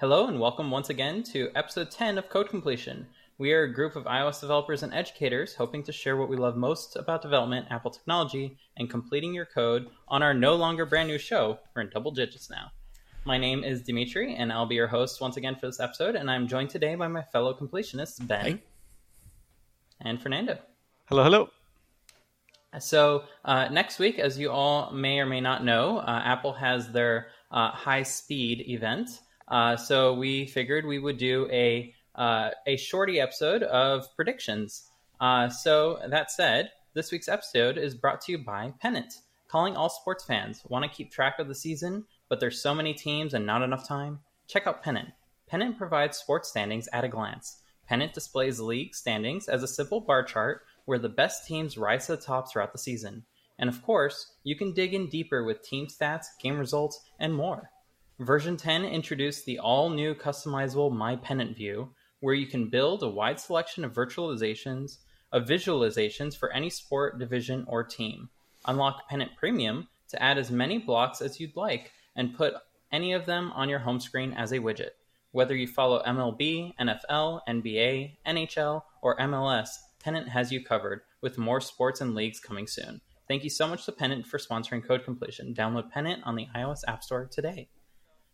Hello and welcome once again to episode 10 of Code Completion. We are a group of iOS developers and educators hoping to share what we love most about development, Apple technology, and completing your code on our no longer brand new show. We're in double digits now. My name is Dimitri, and I'll be your host once again for this episode, and I'm joined today by my fellow completionists, Ben Hey. and Fernando. Hello, hello. So uh, next week, as you all may or may not know, uh, Apple has their uh, high speed event. Uh, so we figured we would do a uh, a shorty episode of predictions. Uh, so that said, this week's episode is brought to you by Pennant, calling all sports fans. Want to keep track of the season, but there's so many teams and not enough time? Check out Pennant. Pennant provides sports standings at a glance. Pennant displays league standings as a simple bar chart where the best teams rise to the top throughout the season. And of course, you can dig in deeper with team stats, game results, and more. Version 10 introduced the all new customizable My Pennant view, where you can build a wide selection of virtualizations, of visualizations for any sport, division, or team. Unlock Pennant Premium to add as many blocks as you'd like and put any of them on your home screen as a widget. Whether you follow MLB, NFL, NBA, NHL, or MLS, Pennant has you covered, with more sports and leagues coming soon. Thank you so much to Pennant for sponsoring Code Completion. Download Pennant on the iOS App Store today.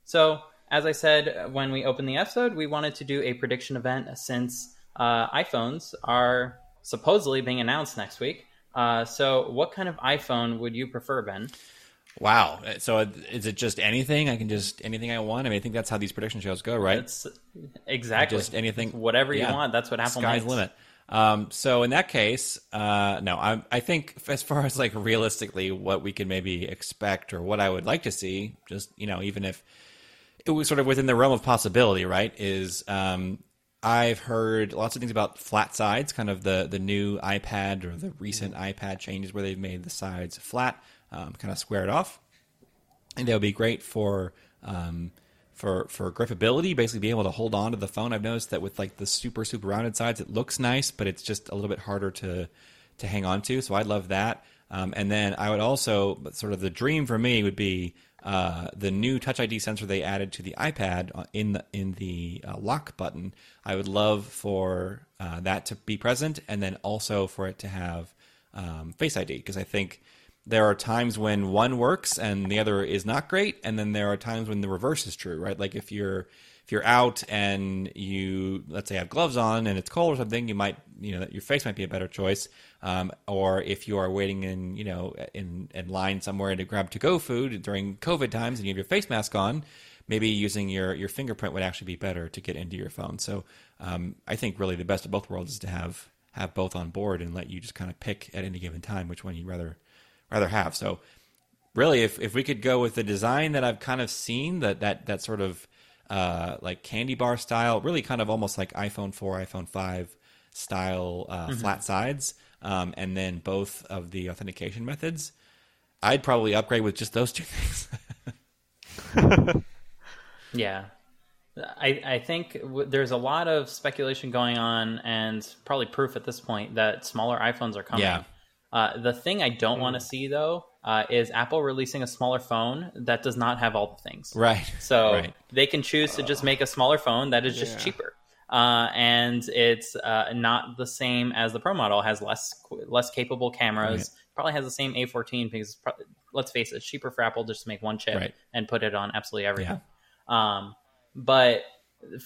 So, as I said when we opened the episode, we wanted to do a prediction event since uh, iPhones are supposedly being announced next week. Uh, so, what kind of iPhone would you prefer, Ben? Wow. So is it just anything? I can just anything I want. I mean, I think that's how these prediction shows go, right? It's exactly Just anything- whatever you yeah. want. That's what Apple Sky's makes. limit. Um, so in that case, uh, no, I, I think as far as like realistically what we can maybe expect or what I would like to see, just you know, even if it was sort of within the realm of possibility, right? Is um, I've heard lots of things about flat sides, kind of the the new iPad or the recent iPad changes where they've made the sides flat, um, kind of squared off and they'll be great for um, for for gripability. Basically, being able to hold on to the phone. I've noticed that with like the super super rounded sides, it looks nice, but it's just a little bit harder to to hang on to. So I love that. Um, and then I would also but sort of the dream for me would be uh, the new Touch ID sensor they added to the iPad in the in the uh, lock button. I would love for uh, that to be present, and then also for it to have um, Face ID because I think there are times when one works and the other is not great and then there are times when the reverse is true right like if you're if you're out and you let's say have gloves on and it's cold or something you might you know your face might be a better choice um, or if you are waiting in you know in, in line somewhere to grab to go food during covid times and you have your face mask on maybe using your your fingerprint would actually be better to get into your phone so um, i think really the best of both worlds is to have have both on board and let you just kind of pick at any given time which one you'd rather rather have. So really, if if we could go with the design that I've kind of seen, that that that sort of uh, like candy bar style, really kind of almost like iPhone four, iPhone five style uh, flat sides, um, and then both of the authentication methods. I'd probably upgrade with just those two things. Yeah. I, I think w- there's a lot of speculation going on and probably proof at this point that smaller iPhones are coming. Yeah. Uh, the thing I don't want to see, though, uh, is Apple releasing a smaller phone that does not have all the things. right. So Right. they can choose to just make a smaller phone that is just Yeah. cheaper. Uh, and it's uh, not the same as the Pro model. It has less less capable cameras. Probably has the same A14 because it's pro- let's face it, it's cheaper for Apple just to make one chip Right. and put it on absolutely everything. Um, but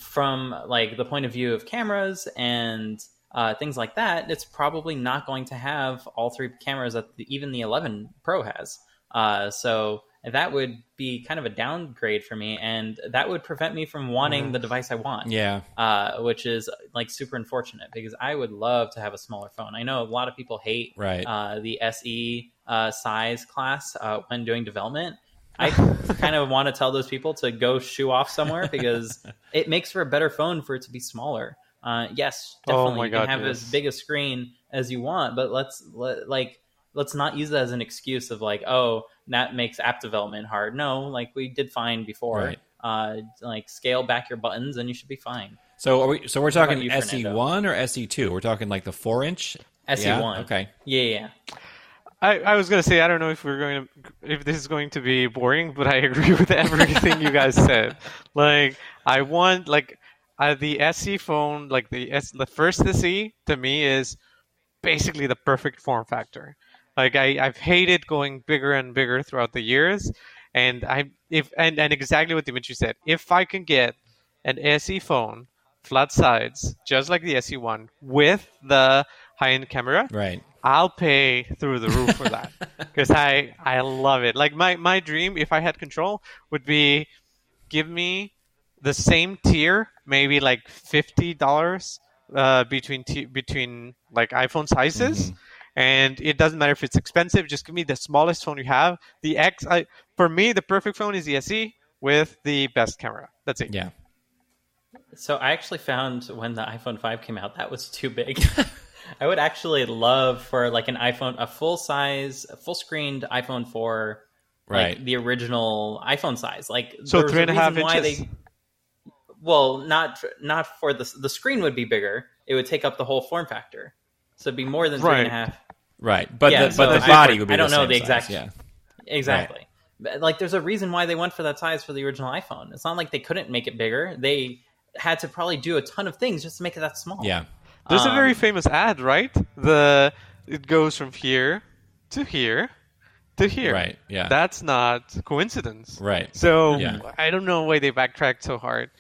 from like the point of view of cameras and uh, things like that, it's probably not going to have all three cameras that the, even the 11 Pro has. Uh, so that would be kind of a downgrade for me, and that would prevent me from wanting the device I want. Yeah. Uh, which is like super unfortunate because I would love to have a smaller phone. I know a lot of people hate Right. uh, the SE uh, size class uh, when doing development. I kind of want to tell those people to go shoe off somewhere because it makes for a better phone for it to be smaller. Uh, yes, Oh definitely, my you can God, have yes. as big a screen as you want, but let's let, like let's not use that as an excuse of like, oh, that makes app development hard. No, like we did fine before. Right. Uh, like scale back your buttons and you should be fine. So are we? So we're talking you, SE one or SE two? We're talking like the four inch. SE Yeah? one. Okay. Yeah, yeah. I, I was gonna say I don't know if we're going to if this is going to be boring, but I agree with everything you guys said. Like I want like uh, the SE phone, like the S, the first SE to me is basically the perfect form factor. Like I I've hated going bigger and bigger throughout the years, and I if and and exactly what Dimitri said. If I can get an SE phone, flat sides, just like the SE one, with the high end camera, Right. I'll pay through the roof for that because I I love it. Like my my dream, if I had control, would be give me the same tier, maybe like fifty dollars uh, between t- between like iPhone sizes, and it doesn't matter if it's expensive. Just give me the smallest phone you have. The X, I, for me, the perfect phone is the SE with the best camera. That's it. Yeah. So I actually found when the iPhone 5 came out, that was too big. I would actually love for like an iPhone, a full size, full screened iPhone 4, Right. like the original iPhone size. Like So three and a half reason why inches. They, well, not not for the the screen would be bigger. It would take up the whole form factor, so it'd be more than three and a Right. half. Right. But Yeah, the, so but the I- body would be I don't know same the size, exact- Yeah. Exactly. But, Like, there's a reason why they went for that size for the original iPhone. It's not like they couldn't make it bigger. They had to probably do a ton of things just to make it that small. Yeah. There's a Um, very famous ad, right? The it goes from here to here to here. Right, yeah. That's not coincidence. Right. So Yeah. I don't know why they backtracked so hard.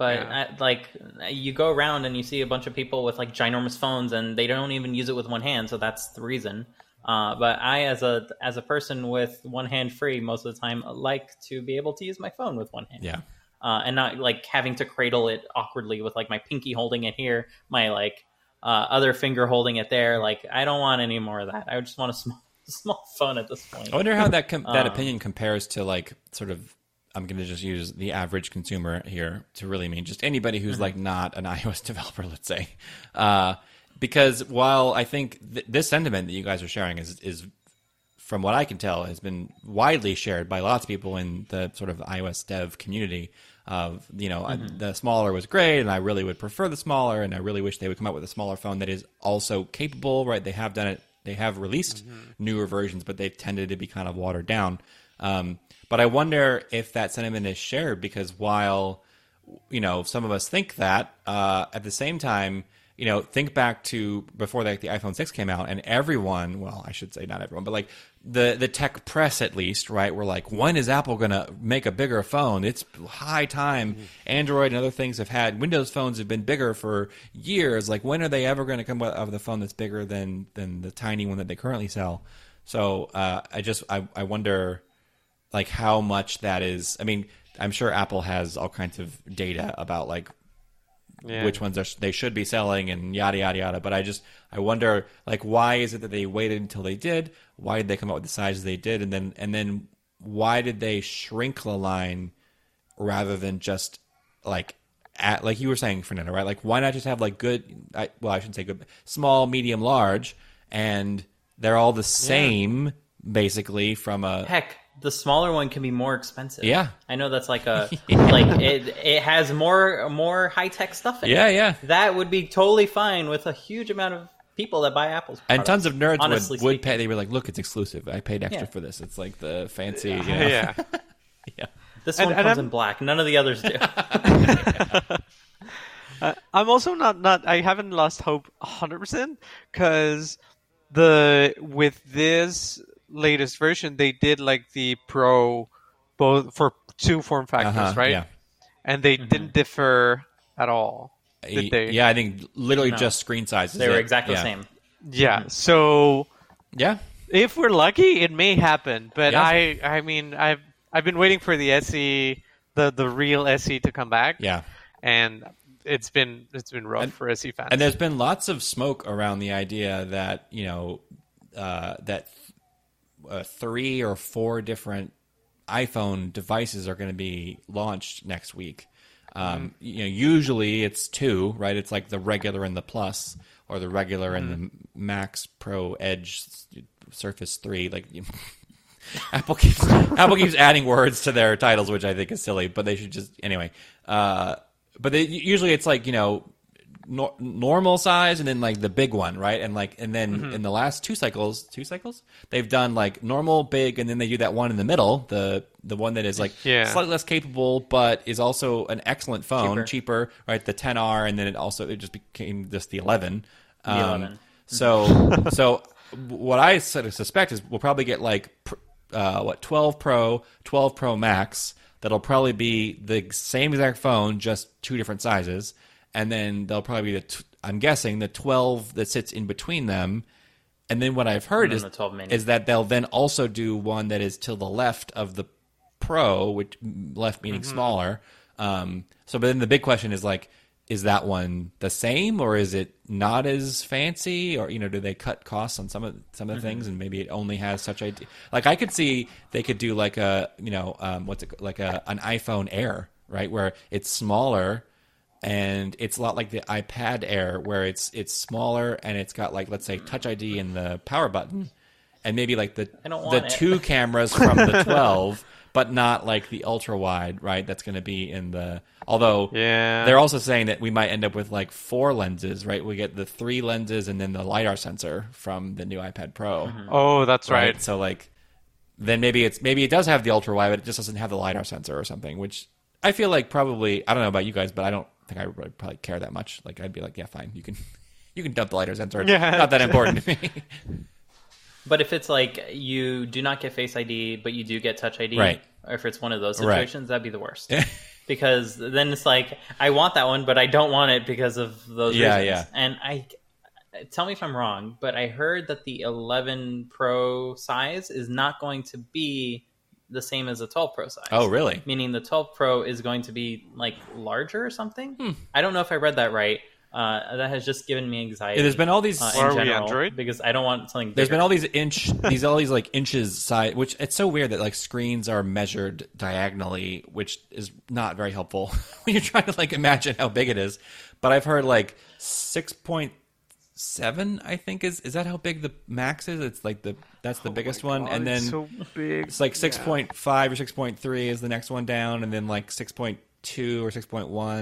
But Yeah. uh, like, you go around and you see a bunch of people with like ginormous phones, and they don't even use it with one hand. So that's the reason. Uh, but I, as a as a person with one hand free, most of the time, like to be able to use my phone with one hand. Yeah. uh, and not like having to cradle it awkwardly with like my pinky holding it here, my like uh, other finger holding it there. Like I don't want any more of that. I just want a small small phone at this point. I wonder how that com- that Um, opinion compares to like sort of. I'm going to just use the average consumer here to really mean just anybody who's Mm-hmm. like not an iOS developer, let's say, uh, because while I think th- this sentiment that you guys are sharing is is from what I can tell has been widely shared by lots of people in the sort of iOS dev community. Of you know, I- the smaller was great, and I really would prefer the smaller, and I really wish they would come out with a smaller phone that is also capable. Right? They have done it. They have released newer versions, but they've tended to be kind of watered down. Um, but I wonder if that sentiment is shared because while you know some of us think that, uh, at the same time, you know, think back to before like the iPhone six came out, and everyone, well, I should say not everyone, but like the the tech press at least, right? We're like, when is Apple gonna make a bigger phone? It's high time. Android and other things have had Windows phones have been bigger for years. Like, when are they ever going to come out with a phone that's bigger than than the tiny one that they currently sell? So uh, I just I, I wonder like how much that is. I mean, I'm sure Apple has all kinds of data about like Yeah. which ones are, they should be selling and yada yada yada. But I just I wonder like why is it that they waited until they did? Why did they come up with the sizes they did? And then and then why did they shrink the line rather than just like at like you were saying, Fernando, right? Like why not just have like good? I, well, I shouldn't say good, small, medium, large, and they're all the same basically from a Heck, the smaller one can be more expensive. Yeah. I know that's like a like it it has more more high tech stuff in it. yeah yeah. That would be totally fine with a huge amount of people that buy Apple's And tons of nerds honestly would, would pay. They were like, "Look, it's exclusive. I paid extra Yeah. for this. It's like the fancy." You know? yeah. yeah. This And- one and comes I'm- in black. None of the others do. Uh, I'm also not not I haven't lost hope 100% cuz the with this latest version they did like the pro both for two form factors, Uh-huh, right? Yeah. And they didn't differ at all. Did they? Yeah, I think literally No. just screen size. is they were it. exactly yeah. the same. Yeah. So Yeah. if we're lucky, it may happen. But Yeah. I, I mean, I've I've been waiting for the SE, the the real SE to come back. Yeah. And it's been it's been rough And- for SE fans. And there's been lots of smoke around the idea that you know uh, that uh, three or four different iPhone devices are going to be launched next week. Um, You know, usually it's two, right? It's like the regular and the Plus, or the regular and the Max Pro Edge Surface Three. Like you- Apple keeps Apple keeps adding words to their titles, which I think is silly, but they should just anyway. Uh, but they, usually it's like you know nor- normal size and then like the big one, right? And like and then Mm-hmm. in the last two cycles, two cycles, they've done like normal, big, and then they do that one in the middle, the the one that is like Yeah. slightly less capable, but is also an excellent phone, Cheaper. cheaper, right? The XR, and then it also it just became just the 11. The 11. So so what I sort of suspect is we'll probably get like uh, what 12 Pro, 12 Pro Max. That'll probably be the same exact phone, just two different sizes, and then they'll probably be the. T- I'm guessing the 12 that sits in between them. And then what I've heard is, is that they'll then also do one that is to the left of the Pro, which left meaning Mm-hmm. smaller. Um, so, but then the big question is like, is that one the same, or is it not as fancy, or you know, do they cut costs on some of some of the Mm-hmm. things, and maybe it only has such a like I could see they could do like a you know um, what's it like a an iPhone Air, right, where it's smaller and it's a lot like the iPad Air, where it's it's smaller and it's got like let's say Touch ID and the power button, and maybe like the the it. two cameras from the 12, but not like the ultra wide, right? That's going to be in the. Although Yeah. they're also saying that we might end up with like four lenses, right? We get the three lenses and then the lidar sensor from the new iPad Pro, Mm-hmm. Oh, that's right. So like, then maybe it's maybe it does have the ultra wide, but it just doesn't have the lidar sensor or something. Which I feel like probably I don't know about you guys, but I don't think I would probably care that much. Like I'd be like, yeah, fine, you can you can dump the lidar sensor. It's Yeah. not that important to me. But if it's like you do not get Face ID, but you do get Touch ID, Right. or if it's one of those Right. situations, that'd be the worst. because then it's like I want that one, but I don't want it because of those Yeah, reasons. yeah. And I tell me if I'm wrong, but I heard that the 11 Pro size is not going to be the same as the 12 Pro size. oh, really? Meaning the 12 Pro is going to be like larger or something. Hmm. I don't know if I read that right. Uh, that has just given me anxiety. Yeah, there's been all these uh, Are in we general, Android? because I don't want something. There's bigger. been all these inch, these all these like inches size, which it's so weird that like screens are measured diagonally, which is not very helpful when you're trying to like imagine how big it is. But I've heard like six point seven, I think is is that how big the max is? It's like the that's the biggest one, and then so big. it's like six point five or six point three is the next one down, and then like six point two or six point one.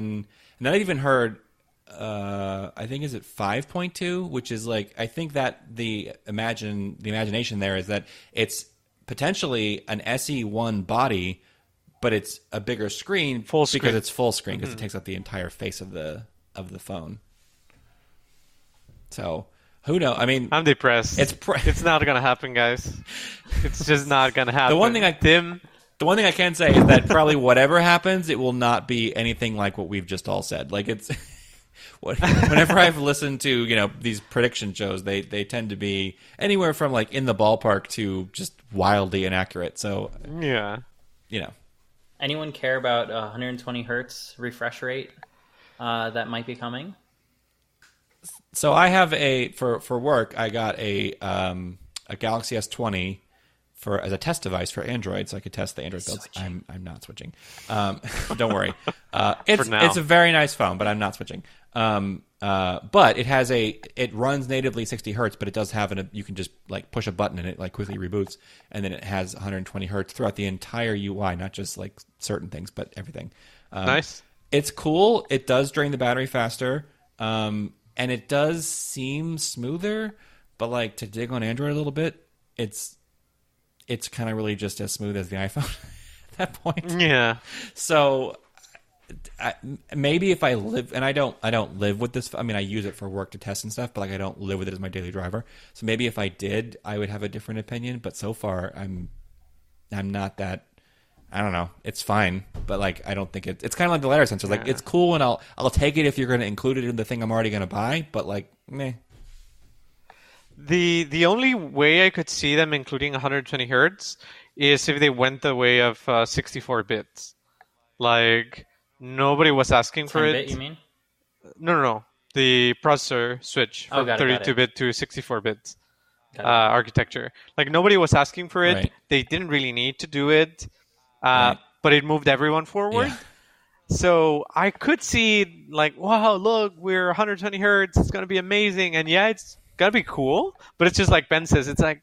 And then I even heard, uh, I think is it five point two, which is like I think that the imagine the imagination there is that it's potentially an SE one body, but it's a bigger screen, Full because screen. it's full screen because it takes up the entire face of the of the phone. So who knows? I mean, I'm depressed. It's pr- it's not gonna happen, guys. It's just not gonna happen. the one thing I- dim. The one thing I can say is that probably whatever happens, it will not be anything like what we've just all said. Like it's whenever I've listened to you know these prediction shows, they they tend to be anywhere from like in the ballpark to just wildly inaccurate. So Yeah. you know, Anyone care about a 120 hertz refresh rate uh, that might be coming? So I have a for for work. I got a um a Galaxy S20 for as a test device for Android, so I could test the Android builds. I'm I'm not switching. Um, don't worry. Uh, it's it's a very nice phone, but I'm not switching. Um, uh, but it has a it runs natively 60 hertz, but it does have an you can just like push a button and it like quickly reboots, and then it has 120 hertz throughout the entire UI, not just like certain things, but everything. Um, Nice. It's cool. It does drain the battery faster, um, and it does seem smoother. But like to dig on Android a little bit, it's it's kind of really just as smooth as the iPhone at that point. Yeah. So I, maybe if I live and I don't I don't live with this I mean I use it for work to test and stuff but like I don't live with it as my daily driver so maybe if I did I would have a different opinion but so far I'm I'm not that I don't know it's fine but like I don't think it, it's kind of like the lidar sensor like it's cool and I'll I'll take it if you're going to include it in the thing I'm already going to buy but like meh The the only way I could see them including 120 hertz is if they went the way of uh, 64 bits. Like nobody was asking for 10 it. bit, you mean? No, no, no. The processor switch Oh, from got it, it. 32 bit to 64 bits uh, architecture. Like nobody was asking for it. Right. They didn't really need to do it, uh, Right. but it moved everyone forward. Yeah. So I could see like, wow, look, we're 120 hertz. It's gonna be amazing, and yeah, it's gonna be cool. But it's just like Ben says, it's like,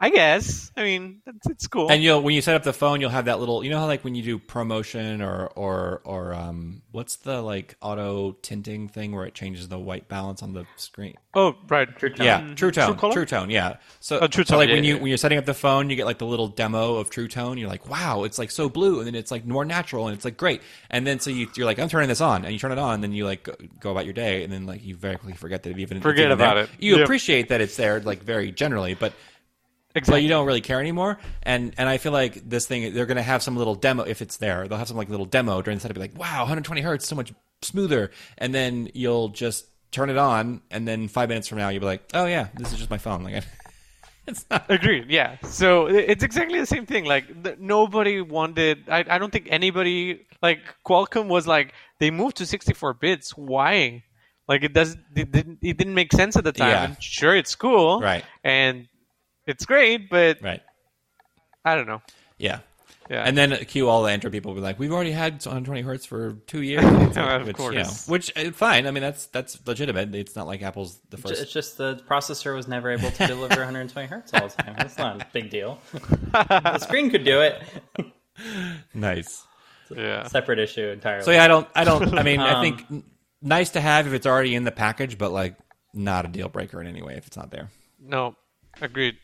I guess. I mean, it's, it's cool. And you'll when you set up the phone, you'll have that little. You know how like when you do ProMotion or or or um what's the like auto tinting thing where it changes the white balance on the screen? Oh, right. True tone. Yeah, True Tone. True Color? True Tone. Yeah. So, Oh, True so Tone, like yeah, when you yeah. when you're setting up the phone, you get like the little demo of True Tone. You're like, wow, it's like so blue, and then it's like more natural, and it's like great. And then so you, you're like, I'm turning this on, and you turn it on, and then you like go, go about your day, and then like you very quickly forget that it even it's Forget even about there. it. You Yep. appreciate that it's there, like very generally, but but you don't really care anymore. And and I feel like this thing they're going to have some little demo if it's there. They'll have some like little demo during the setup. Be like, wow, 120 hertz, so much smoother. And then you'll just turn it on, and then five minutes from now you'll be like, oh yeah, this is just my phone. Like, it's not. Agreed. Yeah. So it's exactly the same thing. Like th- nobody wanted. I, I don't think anybody like Qualcomm was like they moved to 64 bits. Why? Like it does. It didn't. It didn't make sense at the time. Yeah. Sure, it's cool. Right. And it's great, but Right. I don't know. Yeah. Yeah. And then cue all the Android people will be like, we've already had 120 hertz for two years. It's Of which, course. You know, which uh, fine. I mean, that's that's legitimate. It's not like Apple's the first. It's just the processor was never able to deliver 120 hertz all the time. That's not a big deal. the screen could do it. nice. yeah. Separate issue entirely. So yeah, I don't. I don't. I mean, I Um, think nice to have if it's already in the package, but like not a deal breaker in any way if it's not there. No. Agreed.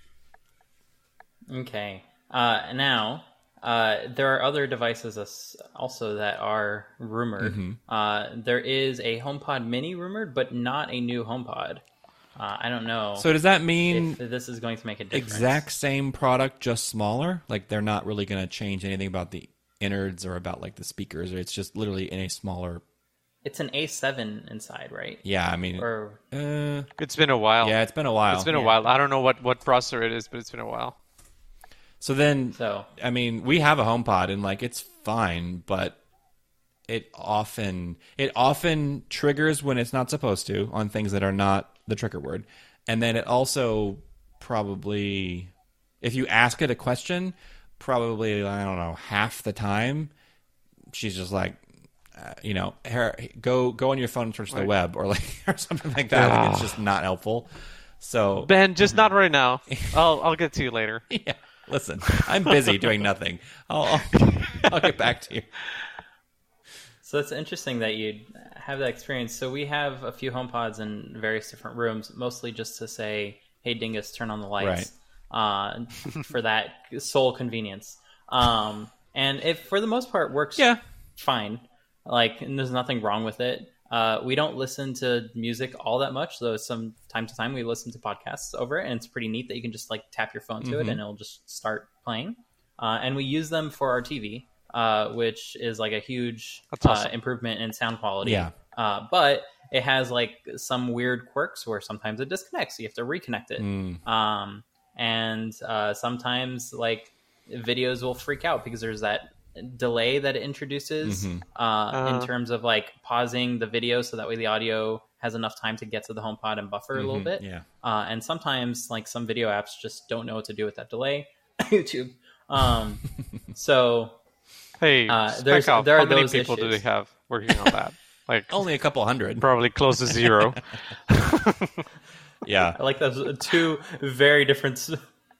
Okay. Uh, now, uh, there are other devices also that are rumored. Mm-hmm. Uh, there is a HomePod Mini rumored, but not a new HomePod. Uh, I don't know So does that mean if this is going to make a difference. exact same product, just smaller? Like they're not really going to change anything about the innards or about like the speakers, or it's just literally in a smaller. It's an A7 inside, right? Yeah, I mean, Or uh, It's been a while. yeah, it's been a while. It's been a Yeah. while. I don't know what what processor it is, but it's been a while. So then, so. I mean, we have a HomePod and like it's fine, but it often it often triggers when it's not supposed to on things that are not the trigger word, and then it also probably if you ask it a question, probably I don't know half the time she's just like. Uh, you know, her, go go on your phone and search the web or like or something like that, and it's Ah. just not helpful. So Ben, just not right now. I'll I'll get to you later. yeah, listen, I'm busy doing nothing. I'll, I'll I'll get back to you. So it's interesting that you have that experience. So we have a few HomePods in various different rooms, mostly just to say, "Hey, Dingus, turn on the lights," uh, for that sole convenience. Um, and it, for the most part, works Yeah. fine. Like, and there's nothing wrong with it. Uh, we don't listen to music all that much, though. Some time to time, we listen to podcasts over it, and it's pretty neat that you can just like tap your phone to it, and it'll just start playing. Uh, and we use them for our TV, uh, which is like a huge awesome. uh, improvement in sound quality. Yeah. Uh, but it has like some weird quirks where sometimes it disconnects, so you have to reconnect it. Mm. Um, and uh, sometimes like videos will freak out because there's that delay that it introduces Mhm. uh, Uh. in terms of like pausing the video so that way the audio has enough time to get to the HomePod and buffer a little Mhm. bit. Yeah. Uh, and sometimes like some video apps just don't know what to do with that delay. YouTube. Um, so Hey, Uh, spec there's- out. there are how many those people do issues. they have working on that? Like Only a couple hundred. probably close to zero. Yeah. I like those two very different.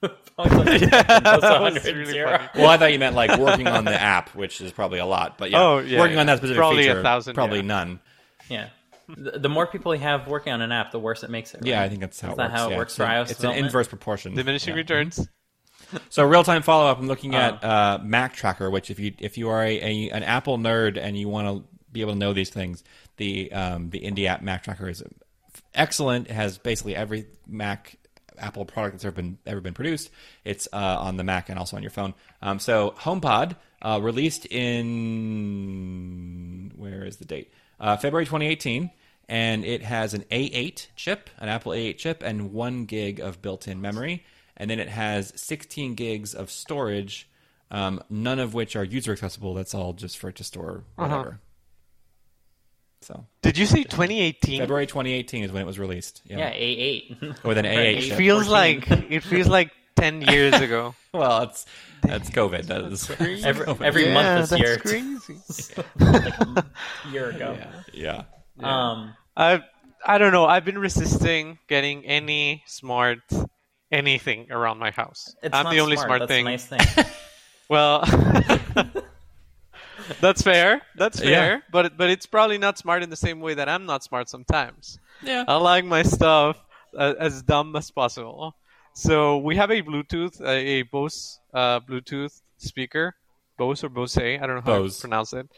s- Yeah, that really Well, I thought you meant like working on the app, which is probably a lot. But yeah, Oh, yeah, working yeah. on that specific Probably a feature, thousand, probably yeah. none. Yeah. The, the more people you have working on an app, the worse it makes it. Right? Yeah, I think that's how Is it that works. how it works It's for an- iOS It's an inverse proportion. Diminishing Yeah. returns. So real time follow up. I'm looking at uh, Mactracker, which if you if you are a, a an Apple nerd and you want to be able to know these things, the um, the Indie app Mactracker is excellent. It has basically every Mac Apple product that's ever been ever been produced. It's uh, on the Mac and also on your phone. Um, so HomePod uh, released in where is the date? Uh, February 2018. And it has an A8 chip, an Apple A8 chip, and one gig of built-in memory and then it has 16 gigs of storage, um, none of which are user accessible. That's all just for it to store whatever. So Did you say 2018? February 2018 is when it was released. Yeah, Yeah, A eight. with an A8 It chip. feels 14. like it feels like 10 years ago. well, it's that's COVID. That is every every yeah, month this that's year, crazy. like a year ago. yeah. Um, I I don't know. I've been resisting getting any smart anything around my house. it's I'm not the only smart. smart, That's thing. A nice thing. Well, That's fair. That's Yeah. fair. But but it's probably not smart in the same way that I'm not smart sometimes. Yeah. I like my stuff uh, as dumb as possible. So we have a Bluetooth, a, a Bose uh, Bluetooth speaker, Bose or Bose, I don't know how Bose. to pronounce it.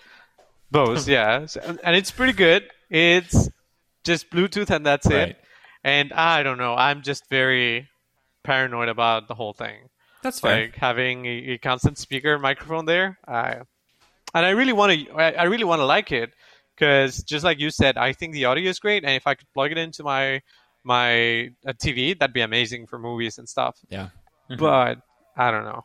Bose, yeah, So- and and it's pretty good. It's just Bluetooth and that's Right. it. And I don't know, I'm just very paranoid about the whole thing That's fair. like having a, a constant speaker microphone there. I, and I really want to, I, I really want to like it because just like you said, I think the audio is great, and if I could plug it into my my uh, TV, that'd be amazing for movies and stuff. yeah. But I don't know,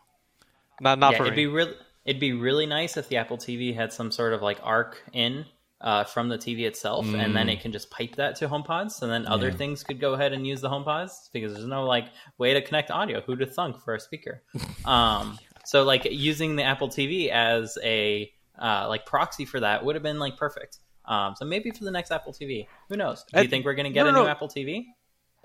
not not yeah, for it'd me. be really it'd be really nice if the Apple TV had some sort of like arc in uh, from the TV itself, and then it can just pipe that to HomePods, and then other Yeah. things could go ahead and use the HomePods because there's no like way to connect audio. Who'd have thunk for a speaker? um, so like using the Apple TV as a uh, like proxy for that would have been like perfect. Um, so maybe for the next Apple TV, who knows? Do you think we're gonna get no, a no, new no. Apple TV?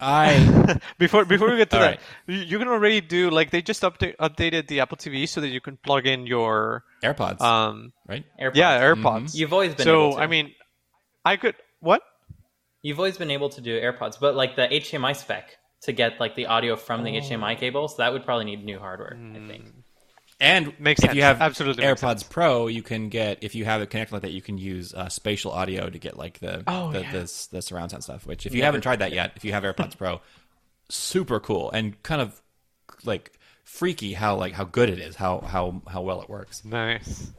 I before before we get to that, right. you you can already do like they just update updated the Apple TV so that you can plug in your AirPods, um right? AirPods. yeah AirPods. You've always been able So to. I mean, I could what? You've always been able to do AirPods, but like the HDMI spec to get like the audio from Oh. the HDMI cables, that would probably need new hardware. I think. And Makes if sense. you have Absolutely AirPods Pro, you can get if you have it connected like that, you can use uh, spatial audio to get like the Oh, the, yeah. the the surround sound stuff. Which if you haven't tried that yet, if you have AirPods Pro, super cool and kind of like freaky how like how good it is, how how how well it works. Nice.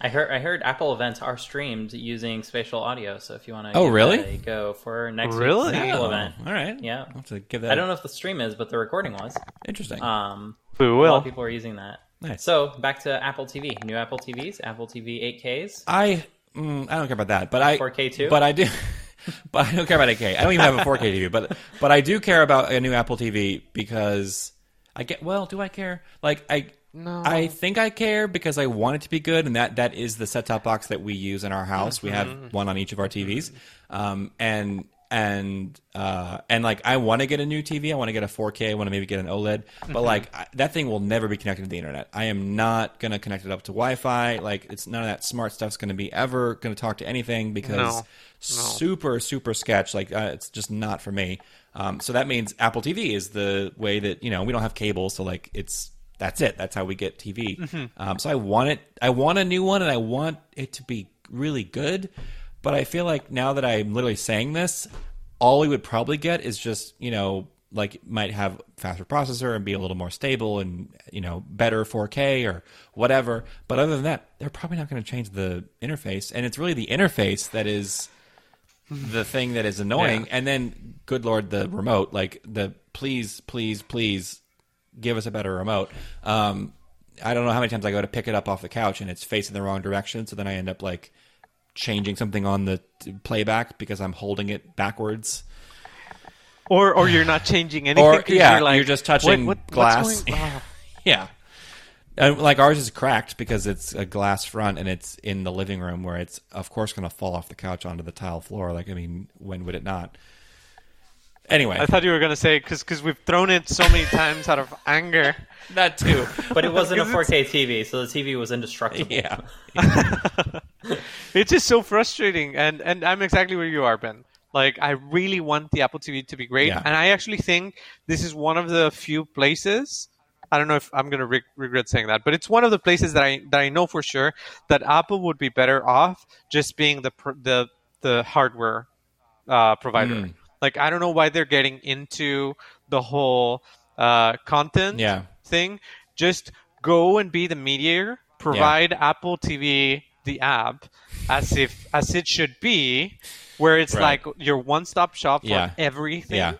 I heard I heard Apple events are streamed using spatial audio. So if you want to, Oh, really? go for next Really? week's Apple Oh, event. all right, Yeah. I'll have to give that. I don't know if the stream is, but the recording was. Interesting. Um, We a lot will. of people are using that. Nice. So back to Apple TV, new Apple TVs, Apple TV 8Ks. I mm, I don't care about that, but I 4K too? But I do. But I don't care about 8K. I don't even have a 4K TV. But but I do care about a new Apple TV because I get. Well, do I care? Like I. No. I think I care because I want it to be good, and that, that is the set top box that we use in our house. We Mm-hmm. have one on each of our TVs, um, and and uh, and like I want to get a new TV. I want to get a 4K. I want to maybe get an OLED, Mm-hmm. but like I, that thing will never be connected to the internet. I am not going to connect it up to Wi-Fi. Like it's none of that smart stuff's going to be ever going to talk to anything because No. super super sketch. Like uh, it's just not for me. Um, so that means Apple TV is the way that you know we don't have cable, so like it's that's it. That's how we get TV. Mm-hmm. Um, so I want it. I want a new one, and I want it to be really good. But I feel like now that I'm literally saying this, all we would probably get is just you know like might have faster processor and be a little more stable and you know better 4K or whatever. But other than that, they're probably not going to change the interface, and it's really the interface that is the thing that is annoying. Yeah. And then, good lord, the remote, like the please, please, please give us a better remote. Um, I don't know how many times I go to pick it up off the couch and it's facing the wrong direction, so then I end up like changing something on the playback because I'm holding it backwards. Or or you're not changing anything. Or yeah, you're, like, you're just touching what- what- glass. oh. yeah. And like ours is cracked because it's a glass front and it's in the living room where it's of course going to fall off the couch onto the tile floor. Like I mean, when would it not? Anyway, I thought you were gonna say because we've thrown it so many times out of anger. that too. But it wasn't a 4K TV, so the TV was indestructible. yeah. It's just so frustrating, and and I'm exactly where you are, Ben. Like I really want the Apple TV to be great, Yeah. and I actually think this is one of the few places. I don't know if I'm gonna re- regret saying that, but it's one of the places that I that I know for sure that Apple would be better off just being the pr- the the hardware uh, provider. Mm. Like I don't know why they're getting into the whole uh, content Yeah. thing. Just go and be the mediator. Provide Apple TV the app as if as it should be, where it's Right. like your one-stop shop for everything. Yeah.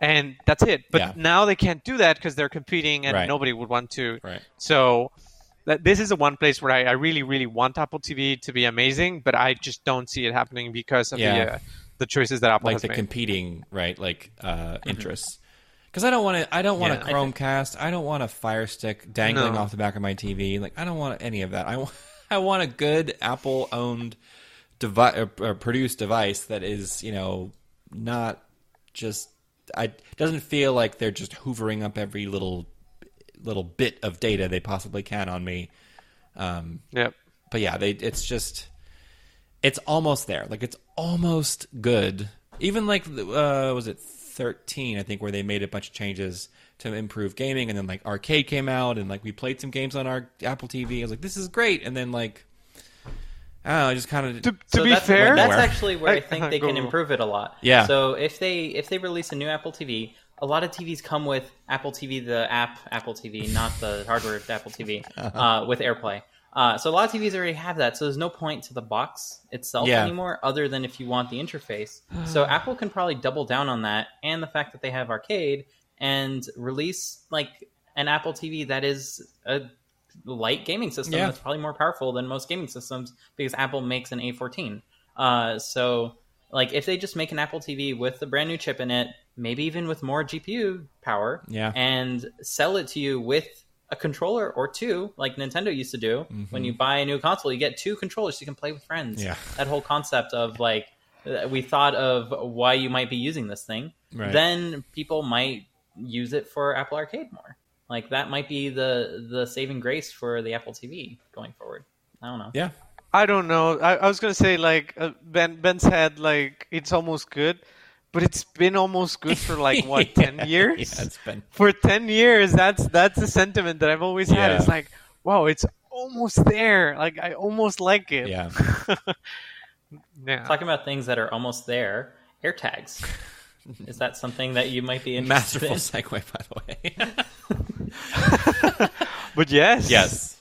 And that's it. But Yeah. now they can't do that because they're competing, and Right. nobody would want to. Right. So that this is the one place where I, I really, really want Apple TV to be amazing, but I just don't see it happening because of Yeah. the uh, the choices that Apple Like has the made. competing right like uh, interests. Because I don't want to. I don't want Yeah, a I think- Chromecast. I don't want a Fire Stick dangling No. off the back of my TV. Like I don't want any of that. I want. I want a good Apple owned device or, or produced device that is you know not just. I doesn't feel like they're just hoovering up every little little bit of data they possibly can on me. Um, Yep. but yeah, they it's just it's almost there. Like it's almost good. Even like uh, was it thirteen? I think where they made a bunch of changes to improve gaming, and then like arcade came out, and like we played some games on our Apple TV. I was like, this is great, and then like. I don't know, I just kind of To, to So be that's, fair, that's actually where I I- think they can improve it a lot. Yeah. So if they if they release a new Apple TV, a lot of TVs come with Apple TV, the app Apple TV, not the hardware Apple TV, uh, with AirPlay. Uh, so a lot of TVs already have that. So there's no point to the box itself Yeah. anymore, other than if you want the interface. so Apple can probably double down on that, and the fact that they have arcade and release like an Apple TV that is a light gaming system Yeah. that's probably more powerful than most gaming systems because Apple makes an A14. Uh, so, like, if they just make an Apple TV with a brand new chip in it, maybe even with more GPU power, Yeah. and sell it to you with a controller or two, like Nintendo used to do. When you buy a new console, you get two controllers so you can play with friends. Mm-hmm. Yeah. That whole concept of like, uh, we thought of why you might be using this thing. Right. Then people might use it for Apple Arcade more. Like that might be the the saving grace for the Apple TV going forward. I don't know. yeah. I don't know. I, I was gonna say like uh, Ben Ben said like it's almost good, but it's been almost good for like what ten years. Yeah, it's been For ten years, that's that's the sentiment that I've always had. Yeah. It's like, wow, it's almost there. Like I almost like it. yeah. Yeah. Talking about things that are almost there, AirTags. Is that something that you might be interested Masterful in? segue, by the way. But yes. Yes.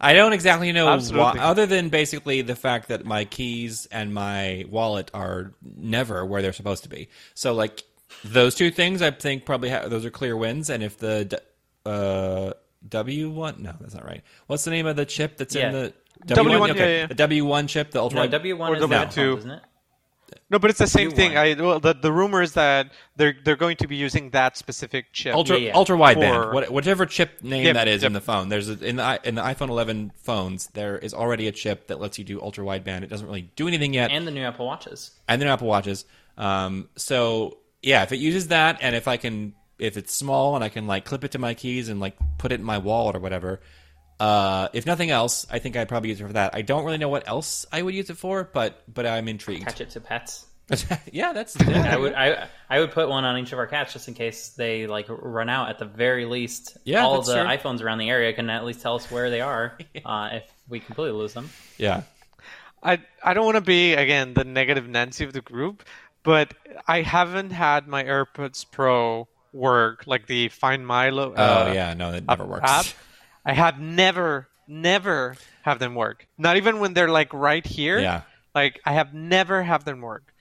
I don't exactly know why, other than basically the fact that my keys and my wallet are never where they're supposed to be. So, like, those two things, I think probably ha- those are clear wins. And if the d- uh, W1, no, that's not right. What's the name of the chip that's Yeah. in the W1, Okay. yeah, yeah. The W1 chip, the ultra No, W one Or is the W2. headphones, isn't it? No, but it's the same thing. won. I well, the the rumor is that they're they're going to be using that specific chip. ultra Yeah, yeah. ultra wideband, For- what, whichever chip name Yep, that is in the phone. There's a, in the in the iPhone 11 phones, there is already a chip that lets you do ultra wideband. It doesn't really do anything yet, And the new Apple Watches. and the new Apple Watches. Um, so yeah, if it uses that, and if I can, if it's small and I can like clip it to my keys and like put it in my wallet or whatever. Uh, if nothing else, I think I'd probably use it for that. I don't really know what else I would use it for, but but I'm intrigued. Attach it to pets. yeah, that's I would I I would put one on each of our cats just in case they like run out. At the very least, Yeah, all the true. iPhones around the area can at least tell us where they are uh, if we completely lose them. yeah. I I don't want to be again the negative Nancy of the group, but I haven't had my AirPods Pro work like the Find My Lo. Oh uh, yeah, no, that never works. app. I have never never have them work. Not even when they're like right here. Yeah. Like I have never have them work.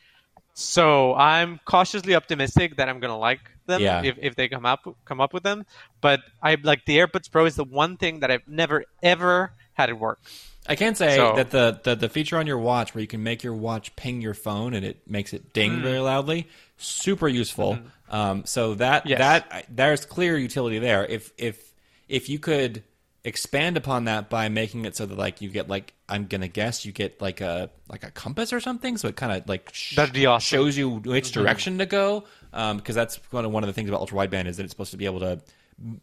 So I'm cautiously optimistic that I'm gonna like them Yeah. if, if they come up come up with them. But I like the AirPods Pro is the one thing that I've never ever had it work. I can say So- that the, the the feature on your watch where you can make your watch ping your phone and it makes it ding very loudly, super useful. Um, so that Yes. that there's clear utility there. If if if you could expand upon that by making it so that like you get like I'm gonna guess you get like a like a compass or something, so it kind of like sh- That'd be awesome. shows you which direction to go. Um, because that's kind of one of the things about ultra wideband is that it's supposed to be able to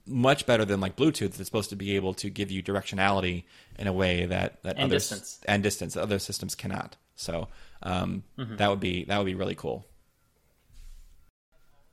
much better than like Bluetooth. It's supposed to be able to give you directionality in a way that that And other distance. and distance other systems cannot. So um, that would be that would be really cool.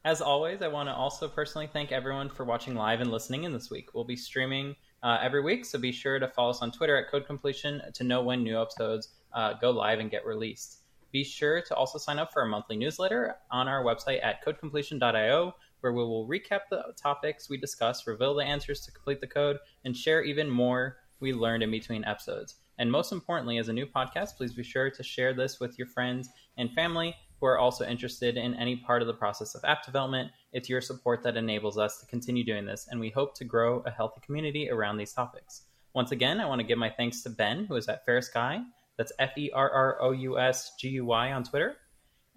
As always, I want to also personally thank everyone for watching live and listening in this week. We'll be streaming uh, every week, so be sure to follow us on Twitter at Code Completion to know when new episodes uh, go live and get released. Be sure to also sign up for our monthly newsletter on our website at codecompletion.io, where we will recap the topics we discuss, reveal the answers to complete the code, and share even more we learned in between episodes. And most importantly, as a new podcast, please be sure to share this with your friends and family who are also interested in any part of the process of app development. It's your support that enables us to continue doing this, and we hope to grow a healthy community around these topics. Once again, I want to give my thanks to Ben, who is at Ferrous Guy. That's F E R R O U S G U Y on Twitter.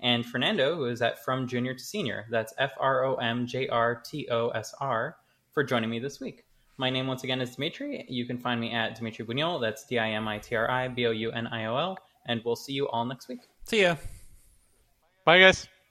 And Fernando, who is at From Junior to Senior. That's F R O M J R T O S R, for joining me this week. My name, once again, is Dimitri. You can find me at Dimitri Bouniol. That's D I M I T R I B O U N I O L. And we'll see you all next week. See ya. Bye guys.